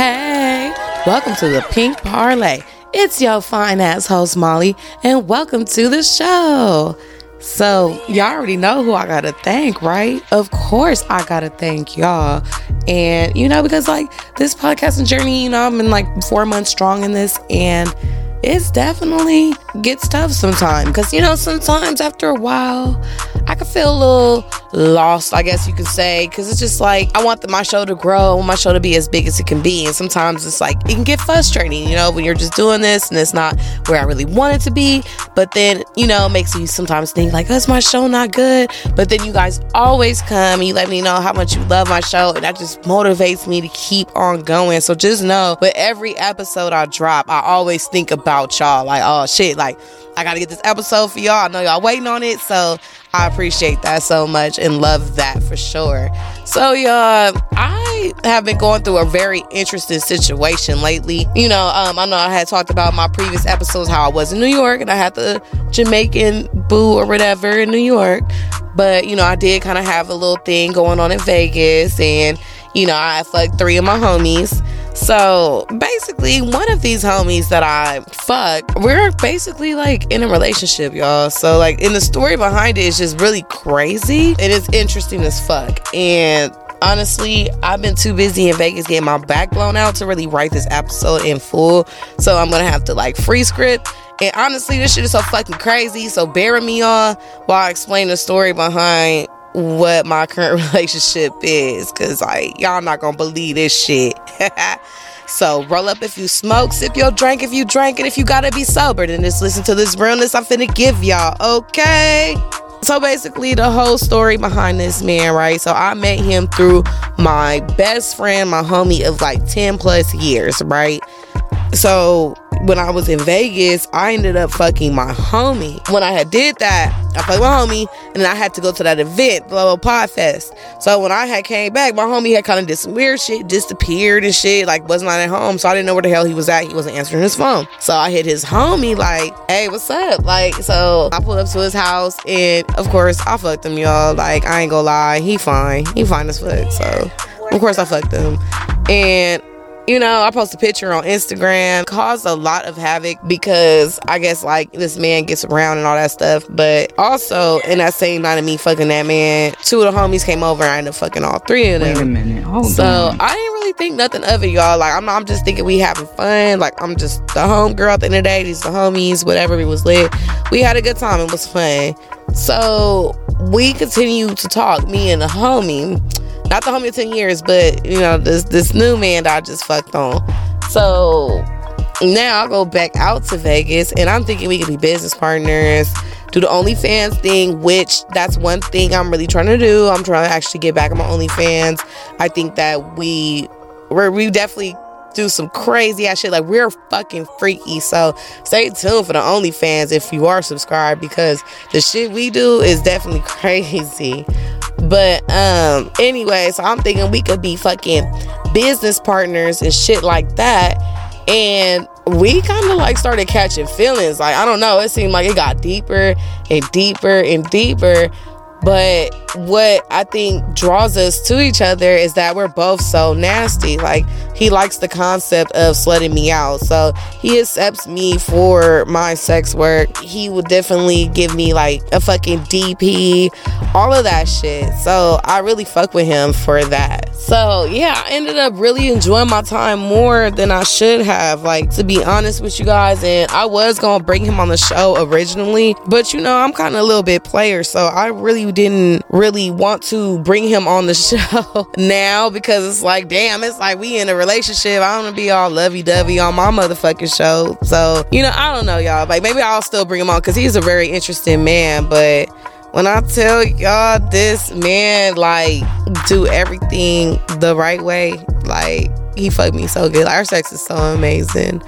Hey, welcome to the Pink Parley. It's your fine ass host, Molly, and welcome to the show. So, y'all already know who I gotta thank, right? Of course, I gotta thank y'all. And, you know, because like this podcasting journey, you know, I'm in like four months strong in this, and it's definitely gets tough sometimes because you know sometimes after a while i could feel a little lost i guess you could say because it's just like i want the, my show to grow I want my show to be as big as it can be and sometimes it's like it can get frustrating you know when you're just doing this and it's not where i really want it to be but then you know it makes you sometimes think like oh, is my show not good but then you guys always come and you let me know how much you love my show and that just motivates me to keep on going so just know with every episode i drop i always think about y'all. Like, oh shit, like I gotta get this episode for y'all. I know y'all waiting on it, so I appreciate that so much and love that for sure. So, y'all, I have been going through a very interesting situation lately. You know, um, I know I had talked about my previous episodes how I was in New York and I had the Jamaican boo or whatever in New York. But, you know, I did kind of have a little thing going on in Vegas and, you know, I fucked three of my homies. So basically, one of these homies that I fuck, we're basically like in a relationship, y'all. So like, in the story behind it is just really crazy. and It is interesting as fuck, and honestly, I've been too busy in Vegas getting my back blown out to really write this episode in full. So I'm gonna have to like free script. And honestly, this shit is so fucking crazy. So bear with me on while I explain the story behind what my current relationship is because like y'all not gonna believe this shit. So roll up if you smoke sip your drink if you drink and if you gotta be sober then just listen to this realness i'm finna give y'all okay? So basically the whole story behind this man right? So i met him through my best friend my homie of like 10 plus years right so when I was in Vegas, I ended up fucking my homie. When I had did that, I fucked my homie, and then I had to go to that event, the little pod fest. So when I had came back, my homie had kind of did some weird shit, disappeared and shit, like was not at home. So I didn't know where the hell he was at. He wasn't answering his phone. So I hit his homie like, "Hey, what's up?" Like, so I pulled up to his house, and of course I fucked him, y'all. Like I ain't gonna lie, he fine, he fine as fuck. So of course I fucked him, and you know, I post a picture on Instagram, caused a lot of havoc because I guess like this man gets around and all that stuff. But also in that same night of me fucking that man, two of the homies came over and I ended up fucking all three of them. Wait a minute. Hold so on. I didn't really think nothing of it, y'all. Like I'm I'm just thinking we having fun. Like I'm just the home girl at the end of the day, these the homies, whatever it was lit. We had a good time, it was fun. So we continue to talk, me and the homie not the homie of 10 years, but you know, this this new man that I just fucked on. So now I'll go back out to Vegas and I'm thinking we could be business partners, do the OnlyFans thing, which that's one thing I'm really trying to do. I'm trying to actually get back on my OnlyFans. I think that we we're, we definitely do some crazy ass shit. Like we're fucking freaky. So stay tuned for the OnlyFans if you are subscribed because the shit we do is definitely crazy. But um anyway, so I'm thinking we could be fucking business partners and shit like that. And we kind of like started catching feelings. Like, I don't know, it seemed like it got deeper and deeper and deeper. But what I think draws us to each other is that we're both so nasty. Like he likes the concept of slutting me out. So he accepts me for my sex work. He would definitely give me like a fucking DP, all of that shit. So I really fuck with him for that. So yeah, I ended up really enjoying my time more than I should have. Like to be honest with you guys, and I was gonna bring him on the show originally, but you know, I'm kind of a little bit player, so I really didn't really want to bring him on the show now because it's like, damn, it's like we in a relationship. I don't want to be all lovey dovey on my motherfucking show. So, you know, I don't know, y'all. Like, maybe I'll still bring him on because he's a very interesting man. But when I tell y'all this man, like, do everything the right way, like, he fucked me so good. Like, our sex is so amazing.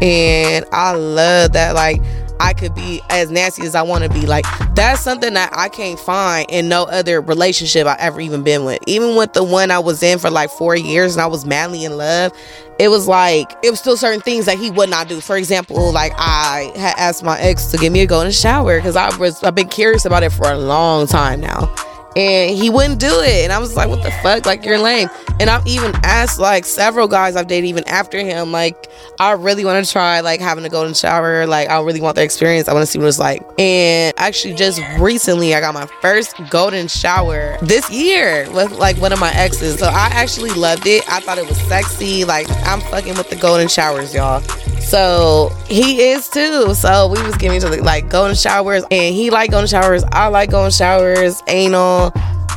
And I love that, like, I could be as nasty as I want to be. Like that's something that I can't find in no other relationship I ever even been with. Even with the one I was in for like four years and I was madly in love, it was like it was still certain things that he would not do. For example, like I had asked my ex to give me a go in the shower because I was I've been curious about it for a long time now. And he wouldn't do it. And I was like, what the fuck? Like, you're lame. And I've even asked like several guys I've dated even after him, like, I really want to try like having a golden shower. Like, I really want the experience. I want to see what it's like. And actually, just recently, I got my first golden shower this year with like one of my exes. So I actually loved it. I thought it was sexy. Like, I'm fucking with the golden showers, y'all. So he is too. So we was giving each other like golden showers, and he like golden showers. I like golden showers, anal,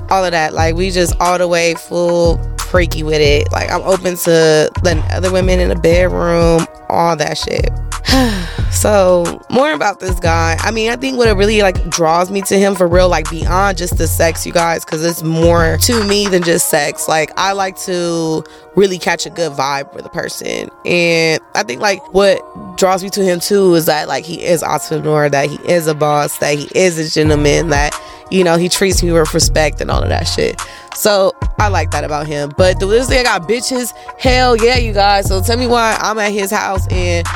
all of that. Like we just all the way full freaky with it. Like I'm open to letting other women in the bedroom, all that shit. so more about this guy i mean i think what it really like draws me to him for real like beyond just the sex you guys because it's more to me than just sex like i like to really catch a good vibe with a person and i think like what draws me to him too is that like he is entrepreneur that he is a boss that he is a gentleman that you know he treats me with respect and all of that shit so I like that about him. But do this thing I got bitches? Hell yeah, you guys. So tell me why I'm at his house and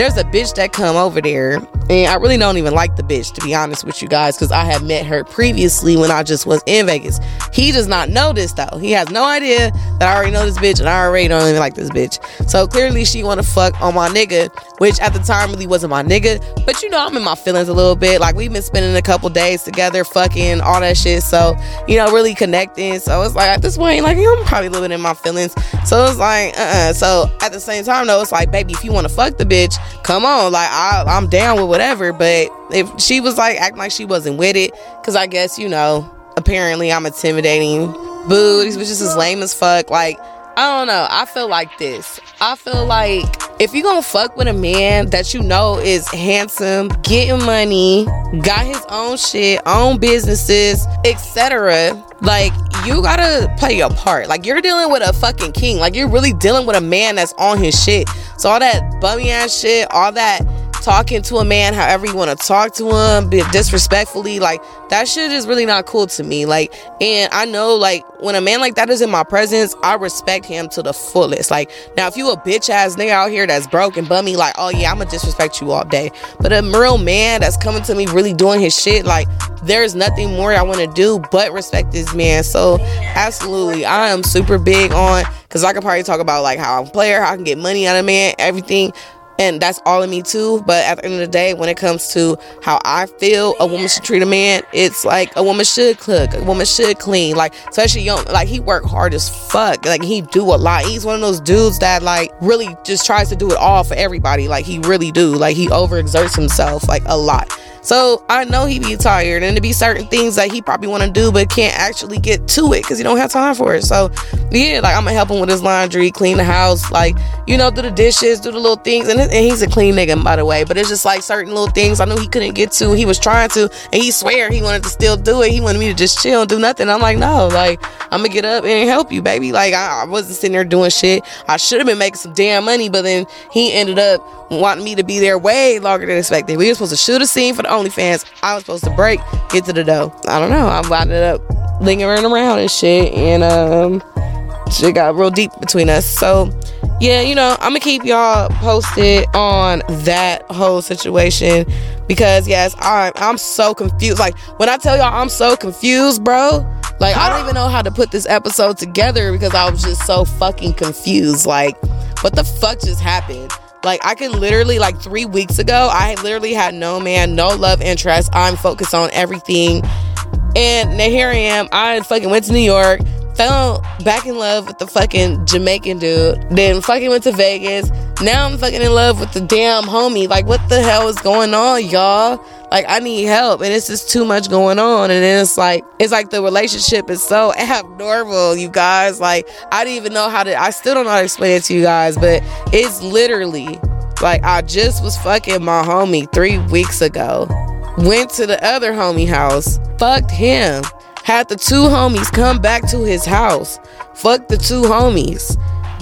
there's a bitch that come over there and i really don't even like the bitch to be honest with you guys because i had met her previously when i just was in vegas. He does not know this though. He has no idea that i already know this bitch and i already don't even like this bitch. So clearly she want to fuck on my nigga which at the time really wasn't my nigga. But you know i'm in my feelings a little bit. Like we've been spending a couple days together fucking all that shit. So you know really connecting. So it's like at this point like i'm probably living in my feelings. So it's like uh-uh. So at the same time though it's like baby if you want to fuck the bitch come on, like I, I'm down with whatever. But if she was like acting like she wasn't with it, because I guess you know, apparently I'm intimidating. Boo, these bitches is lame as fuck. Like I don't know. I feel like this. I feel like if you gonna fuck with a man that you know is handsome, getting money, got his own shit, own businesses, etc., like you gotta play your part. Like you're dealing with a fucking king. Like you're really dealing with a man that's on his shit. So all that bummy ass shit, all that talking to a man however you want to talk to him, be disrespectfully, like that shit is really not cool to me. Like, and I know like when a man like that is in my presence, I respect him to the fullest. Like, now if you a bitch ass nigga out here that's broke and bummy, like, oh yeah, I'ma disrespect you all day. But a real man that's coming to me really doing his shit, like, there's nothing more I want to do but respect this man. So, absolutely, I am super big on because I can probably talk about like how I'm a player, how I can get money out of man, everything and that's all of me too. But at the end of the day, when it comes to how I feel a woman should treat a man, it's like a woman should cook, a woman should clean. Like especially young, like he work hard as fuck. Like he do a lot. He's one of those dudes that like really just tries to do it all for everybody. Like he really do. Like he overexerts himself like a lot. So I know he be tired and to be certain things that he probably want to do but can't actually get to it because he don't have time for it. So yeah, like I'm gonna help him with his laundry, clean the house, like you know, do the dishes, do the little things. And, and he's a clean nigga by the way, but it's just like certain little things I knew he couldn't get to. He was trying to, and he swear he wanted to still do it. He wanted me to just chill and do nothing. I'm like, no, like I'm gonna get up and help you, baby. Like I, I wasn't sitting there doing shit. I should have been making some damn money, but then he ended up wanting me to be there way longer than expected. We were supposed to shoot a scene for the OnlyFans. I was supposed to break, get to the dough. I don't know. I wound up lingering around and shit, and um, shit got real deep between us. So, yeah, you know, I'm gonna keep y'all posted on that whole situation because yes, I'm I'm so confused. Like when I tell y'all I'm so confused, bro. Like I don't even know how to put this episode together because I was just so fucking confused. Like, what the fuck just happened? Like I can literally like three weeks ago, I literally had no man, no love interest. I'm focused on everything. And now here I am. I fucking went to New York, fell back in love with the fucking Jamaican dude, then fucking went to Vegas. Now I'm fucking in love with the damn homie. Like what the hell is going on, y'all? Like I need help and it's just too much going on and it's like it's like the relationship is so abnormal, you guys. Like I didn't even know how to I still don't know how to explain it to you guys, but it's literally like I just was fucking my homie 3 weeks ago. Went to the other homie house, fucked him. Had the two homies come back to his house. Fucked the two homies.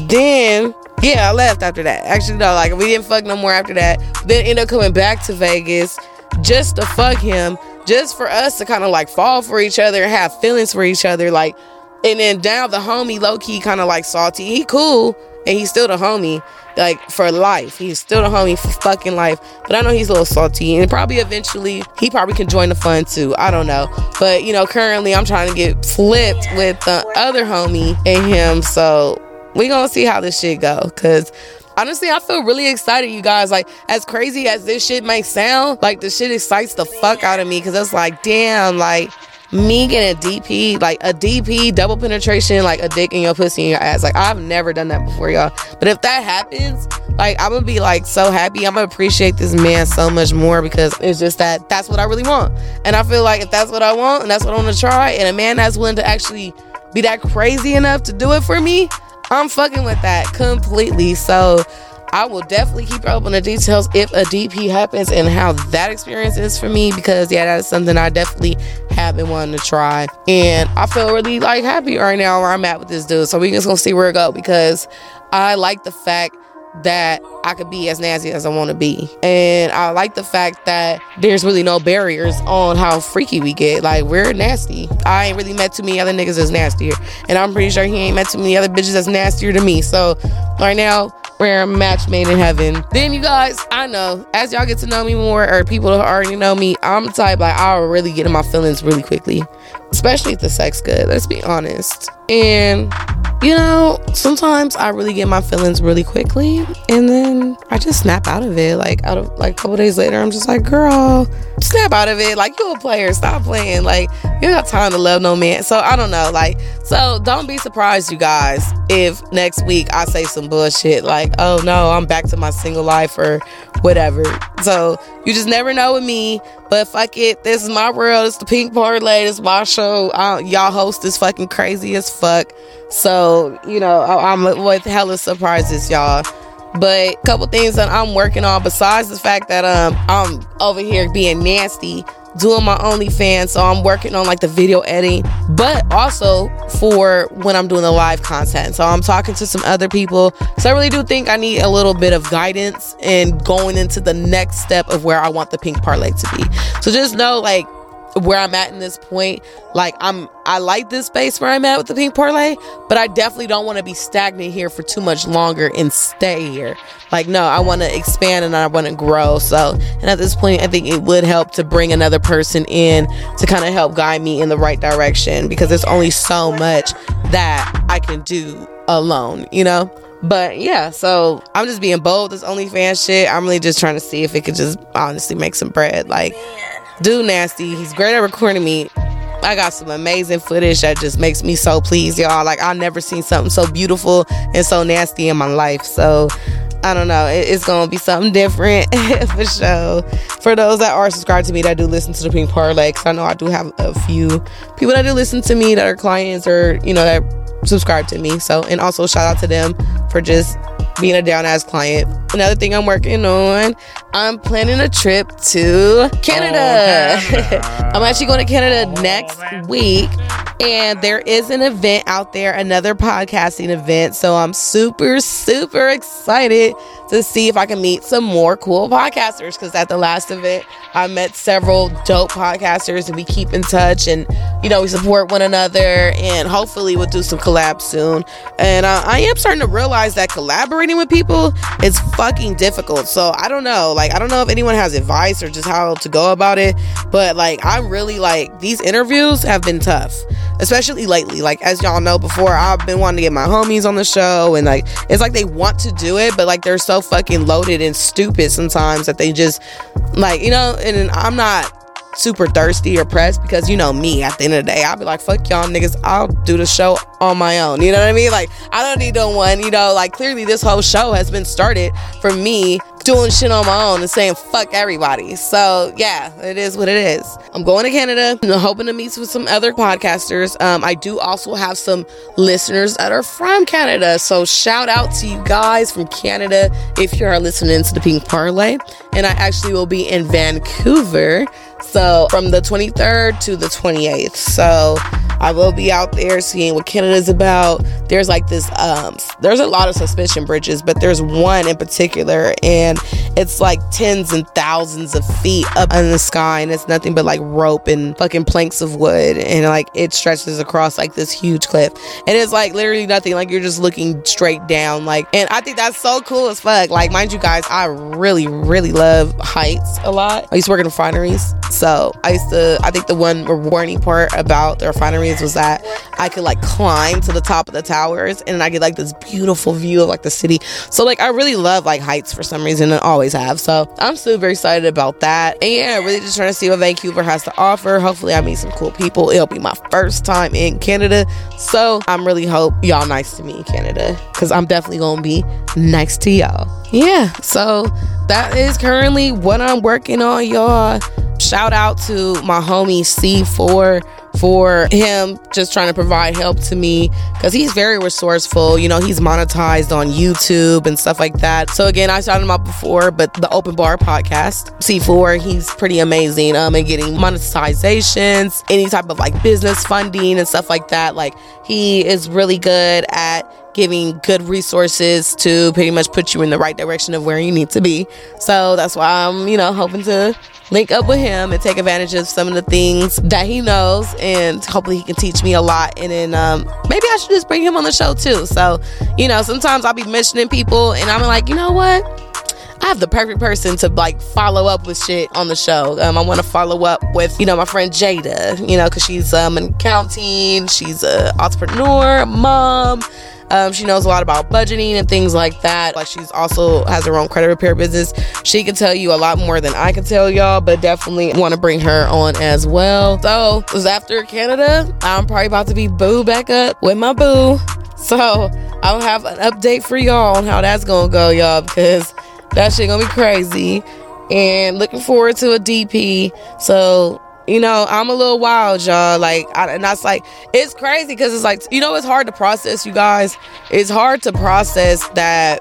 Then yeah, I left after that. Actually, no, like we didn't fuck no more after that. Then ended up coming back to Vegas just to fuck him, just for us to kind of like fall for each other and have feelings for each other. Like, and then now the homie low key kind of like salty. He cool and he's still the homie like for life. He's still the homie for fucking life. But I know he's a little salty, and probably eventually he probably can join the fun too. I don't know, but you know, currently I'm trying to get flipped with the other homie and him. So we gonna see how this shit go, cause honestly, I feel really excited, you guys. Like, as crazy as this shit might sound, like the shit excites the fuck out of me because it's like, damn, like me getting a DP, like a DP, double penetration, like a dick in your pussy in your ass. Like I've never done that before, y'all. But if that happens, like I'm gonna be like so happy. I'm gonna appreciate this man so much more because it's just that that's what I really want. And I feel like if that's what I want and that's what I want to try, and a man that's willing to actually be that crazy enough to do it for me, I'm fucking with that completely. So I will definitely keep up on the details if a DP happens and how that experience is for me because yeah, that's something I definitely have been wanting to try. And I feel really like happy right now where I'm at with this dude. So we just gonna see where it go because I like the fact that I could be as nasty as I want to be. And I like the fact that there's really no barriers on how freaky we get. Like, we're nasty. I ain't really met too many other niggas that's nastier. And I'm pretty sure he ain't met too many other bitches that's nastier than me. So, right now, we're a match made in heaven. Then, you guys, I know as y'all get to know me more, or people who already know me, I'm the type like I'll really get in my feelings really quickly, especially if the sex good. Let's be honest. And you know, sometimes I really get my feelings really quickly and then I just snap out of it. Like out of like a couple days later, I'm just like, girl, snap out of it. Like you a player, stop playing. Like you got time to love no man. So I don't know. Like, so don't be surprised, you guys, if next week I say some bullshit like, oh no, I'm back to my single life or whatever. So you just never know with me. But fuck it, this is my world. It's the Pink Parley. Is my show. I, y'all host is fucking crazy as fuck. So you know I, I'm with hella surprises, y'all. But a couple things that I'm working on besides the fact that um I'm over here being nasty doing my OnlyFans. So I'm working on like the video editing, but also for when I'm doing the live content. So I'm talking to some other people. So I really do think I need a little bit of guidance and going into the next step of where I want the pink parley to be. So just know like where I'm at in this point. Like I'm I like this space where I'm at with the pink parley, but I definitely don't want to be stagnant here for too much longer and stay here. Like no, I want to expand and I want to grow. So, and at this point, I think it would help to bring another person in to kind of help guide me in the right direction because there's only so much that I can do alone, you know? But yeah, so I'm just being bold. This OnlyFans shit. I'm really just trying to see if it could just honestly make some bread. Like, Dude nasty. He's great at recording me. I got some amazing footage that just makes me so pleased, y'all. Like I've never seen something so beautiful and so nasty in my life. So I don't know. it's gonna be something different for sure. For those that are subscribed to me that do listen to the Pink Parley, because I know I do have a few people that do listen to me that are clients or you know that subscribe to me. So and also shout out to them for just being a down ass client. Another thing I'm working on, I'm planning a trip to Canada. Oh, Canada. I'm actually going to Canada oh, next week. And there is an event out there, another podcasting event. So I'm super, super excited to see if I can meet some more cool podcasters. Because at the last event, I met several dope podcasters and we keep in touch and, you know, we support one another. And hopefully we'll do some collabs soon. And uh, I am starting to realize that collaborating with people is fucking difficult. So I don't know. Like, I don't know if anyone has advice or just how to go about it. But like, I'm really like, these interviews have been tough especially lately. Like as y'all know before, I've been wanting to get my homies on the show, and like it's like they want to do it, but like they're so fucking loaded and stupid sometimes that they just like you know. And I'm not super thirsty or pressed because you know me at the end of the day I'll be like fuck y'all niggas I'll do the show on my own. You know what I mean? Like I don't need no one you know? Like clearly this whole show has been started for me doing shit on my own and saying fuck everybody. So yeah it is what it is. I'm going to Canada I'm hoping to meet with some other podcasters. Um, I do also have some listeners that are from Canada. So shout out to you guys from Canada if you are listening to the Pink Parley. And I actually will be in Vancouver So from the 23rd to the 28th. So I will be out there seeing what Canada's about. There's like this, um, there's a lot of suspension bridges, but there's one in particular, and it's like tens and thousands of feet up in the sky, and it's nothing but like rope and fucking planks of wood, and like it stretches across like this huge cliff, and it's like literally nothing. Like you're just looking straight down, like, and I think that's so cool as fuck. Like, mind you guys, I really, really love heights a lot. I used to work in refineries, so I used to. I think the one rewarding part about the was that I could like climb to the top of the towers and I get like this beautiful view of like the city. So like I really love like heights for some reason and always have. So I'm super excited about that. And yeah, really just trying to see what Vancouver has to offer. Hopefully I meet some cool people. It'll be my first time in Canada. So I'm really hope y'all nice to me in Canada because I'm definitely gonna be nice to y'all. Yeah, so that is currently what I'm working on, y'all. Shout out to my homie C4 for him just trying to provide help to me because he's very resourceful. You know, he's monetized on YouTube and stuff like that. So again, I shouted him out before, but the Open Bar podcast, C4, he's pretty amazing um and getting monetizations, any type of like business funding and stuff like that. Like he is really good at giving good resources to pretty much put you in the right direction of where you need to be. So that's why I'm, you know, hoping to link up with him and take advantage of some of the things that he knows and hopefully he can teach me a lot and then um, maybe i should just bring him on the show too so you know sometimes i'll be mentioning people and i'm like you know what I have the perfect person to like follow up with shit on the show. Um, I want to follow up with, you know, my friend Jada, you know, because she's um, an accounting, she's an entrepreneur, mom, um, she knows a lot about budgeting and things like that. Like she's also has her own credit repair business. She can tell you a lot more than I can tell y'all, but definitely want to bring her on as well. So it was after Canada. I'm probably about to be boo back up with my boo. So I'll have an update for y'all on how that's gonna go, y'all, because that shit gonna be crazy. And looking forward to a DP. So you know, I'm a little wild, y'all. Like, I, and that's like, it's crazy because it's like, you know, it's hard to process, you guys. It's hard to process that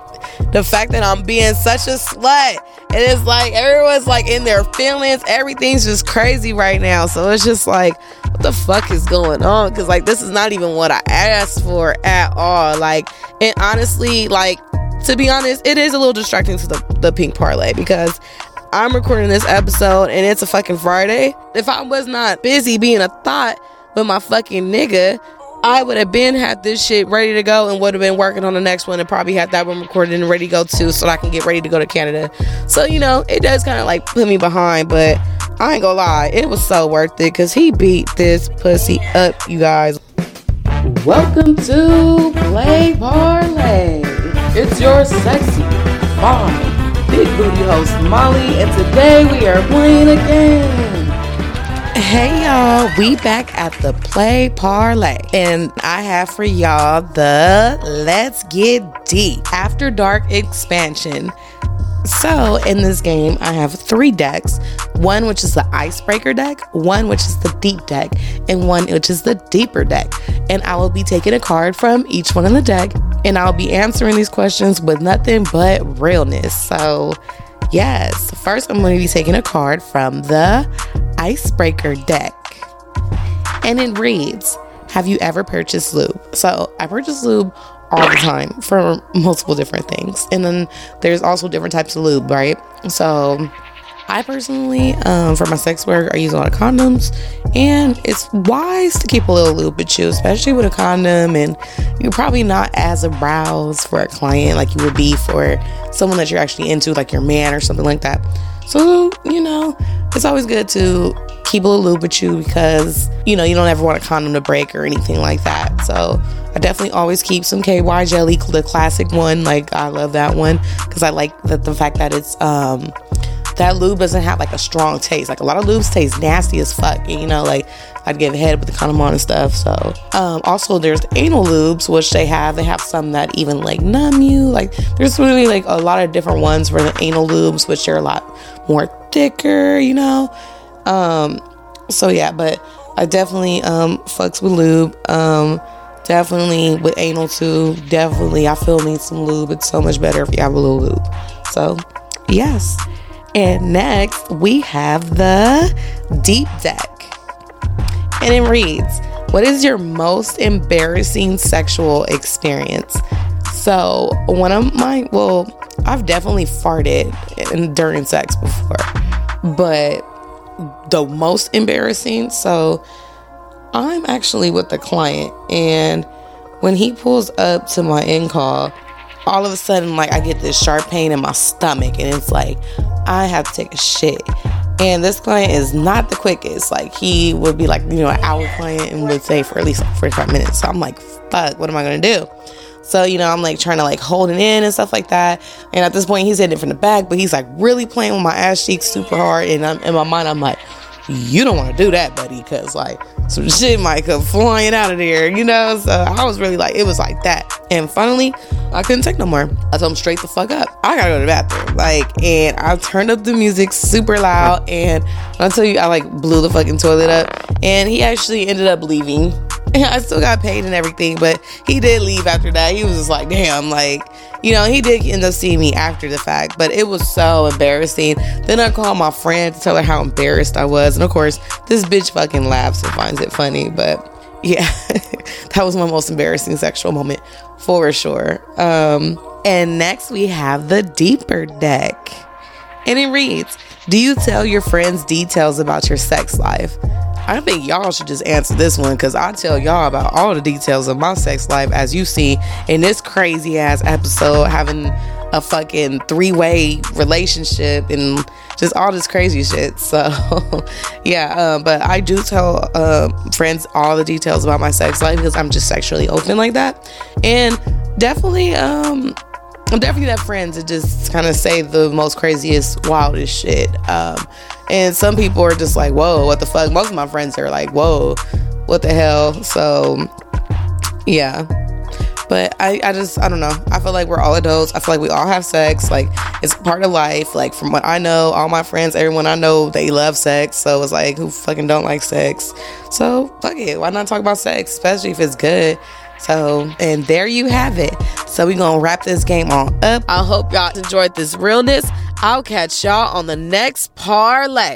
the fact that I'm being such a slut. And it's like, everyone's like in their feelings. Everything's just crazy right now. So it's just like, what the fuck is going on? Because, like, this is not even what I asked for at all. Like, and honestly, like, to be honest, it is a little distracting to the, the pink parley because I'm recording this episode and it's a fucking Friday. If I was not busy being a thought with my fucking nigga, I would have been had this shit ready to go and would have been working on the next one and probably had that one recorded and ready to go too so I can get ready to go to Canada. So, you know, it does kind of like put me behind, but I ain't gonna lie, it was so worth it because he beat this pussy up, you guys. Welcome to Play Parlay. It's your sexy, fine, big booty host Molly, and today we are playing a game. Hey y'all, we back at the Play Parlay, and I have for y'all the Let's Get Deep After Dark expansion. So, in this game, I have three decks one which is the icebreaker deck, one which is the deep deck, and one which is the deeper deck. And I will be taking a card from each one in the deck, and I'll be answering these questions with nothing but realness. So, yes, first I'm going to be taking a card from the icebreaker deck, and it reads Have you ever purchased lube? So, I purchased lube all the time for multiple different things. And then there's also different types of lube, right? So I personally, um, for my sex work, I use a lot of condoms, and it's wise to keep a little lube with you, especially with a condom. And you're probably not as aroused for a client like you would be for someone that you're actually into, like your man or something like that. So, you know, it's always good to keep a little lube with you because, you know, you don't ever want a condom to break or anything like that. So, I definitely always keep some KY jelly, the classic one. Like, I love that one because I like the, the fact that it's, um, that lube doesn't have like a strong taste. Like a lot of lubes taste nasty as fuck. You know, like I'd give head with the condom on and stuff. So, um, also there's anal lubes, which they have. They have some that even like numb you. Like there's really like a lot of different ones for the anal lubes, which are a lot more thicker, you know. Um, so yeah, but I definitely um fucks with lube. Um, definitely with anal too. Definitely, I feel need some lube. It's so much better if you have a little lube. So, yes. And next, we have the deep deck. And it reads What is your most embarrassing sexual experience? So, one of my, well, I've definitely farted in, during sex before, but the most embarrassing, so I'm actually with the client, and when he pulls up to my in call, all of a sudden, like I get this sharp pain in my stomach, and it's like I have to take a shit. And this client is not the quickest. Like he would be like, you know, an hour client and would say for at least like 45 minutes. So I'm like, fuck, what am I gonna do? So, you know, I'm like trying to like hold it in and stuff like that. And at this point, he's hitting it from the back, but he's like really playing with my ass cheeks super hard. And I'm, in my mind, I'm like, you don't want to do that, buddy, because like some shit might come flying out of there, you know? So I was really like, it was like that. And finally, I couldn't take no more. I told him straight the fuck up. I gotta go to the bathroom. Like, and I turned up the music super loud. And I tell you, I like blew the fucking toilet up. And he actually ended up leaving. I still got paid and everything, but he did leave after that. He was just like, damn, like, you know, he did end up seeing me after the fact, but it was so embarrassing. Then I called my friend to tell her how embarrassed I was. And of course, this bitch fucking laughs and finds it funny. But yeah, that was my most embarrassing sexual moment for sure. Um, and next we have the deeper deck. And it reads Do you tell your friends details about your sex life? I think y'all should just answer this one because I tell y'all about all the details of my sex life as you see in this crazy ass episode, having a fucking three way relationship and just all this crazy shit. So, yeah, uh, but I do tell uh, friends all the details about my sex life because I'm just sexually open like that. And definitely, um, I'm definitely that friends that just kind of say the most craziest, wildest shit. Um, and some people are just like, whoa, what the fuck? Most of my friends are like, whoa, what the hell? So, yeah. But I, I just, I don't know. I feel like we're all adults. I feel like we all have sex. Like, it's part of life. Like, from what I know, all my friends, everyone I know, they love sex. So it's like, who fucking don't like sex? So, fuck it. Why not talk about sex, especially if it's good? So, and there you have it. So, we're going to wrap this game on up. I hope y'all enjoyed this realness. I'll catch y'all on the next parlay.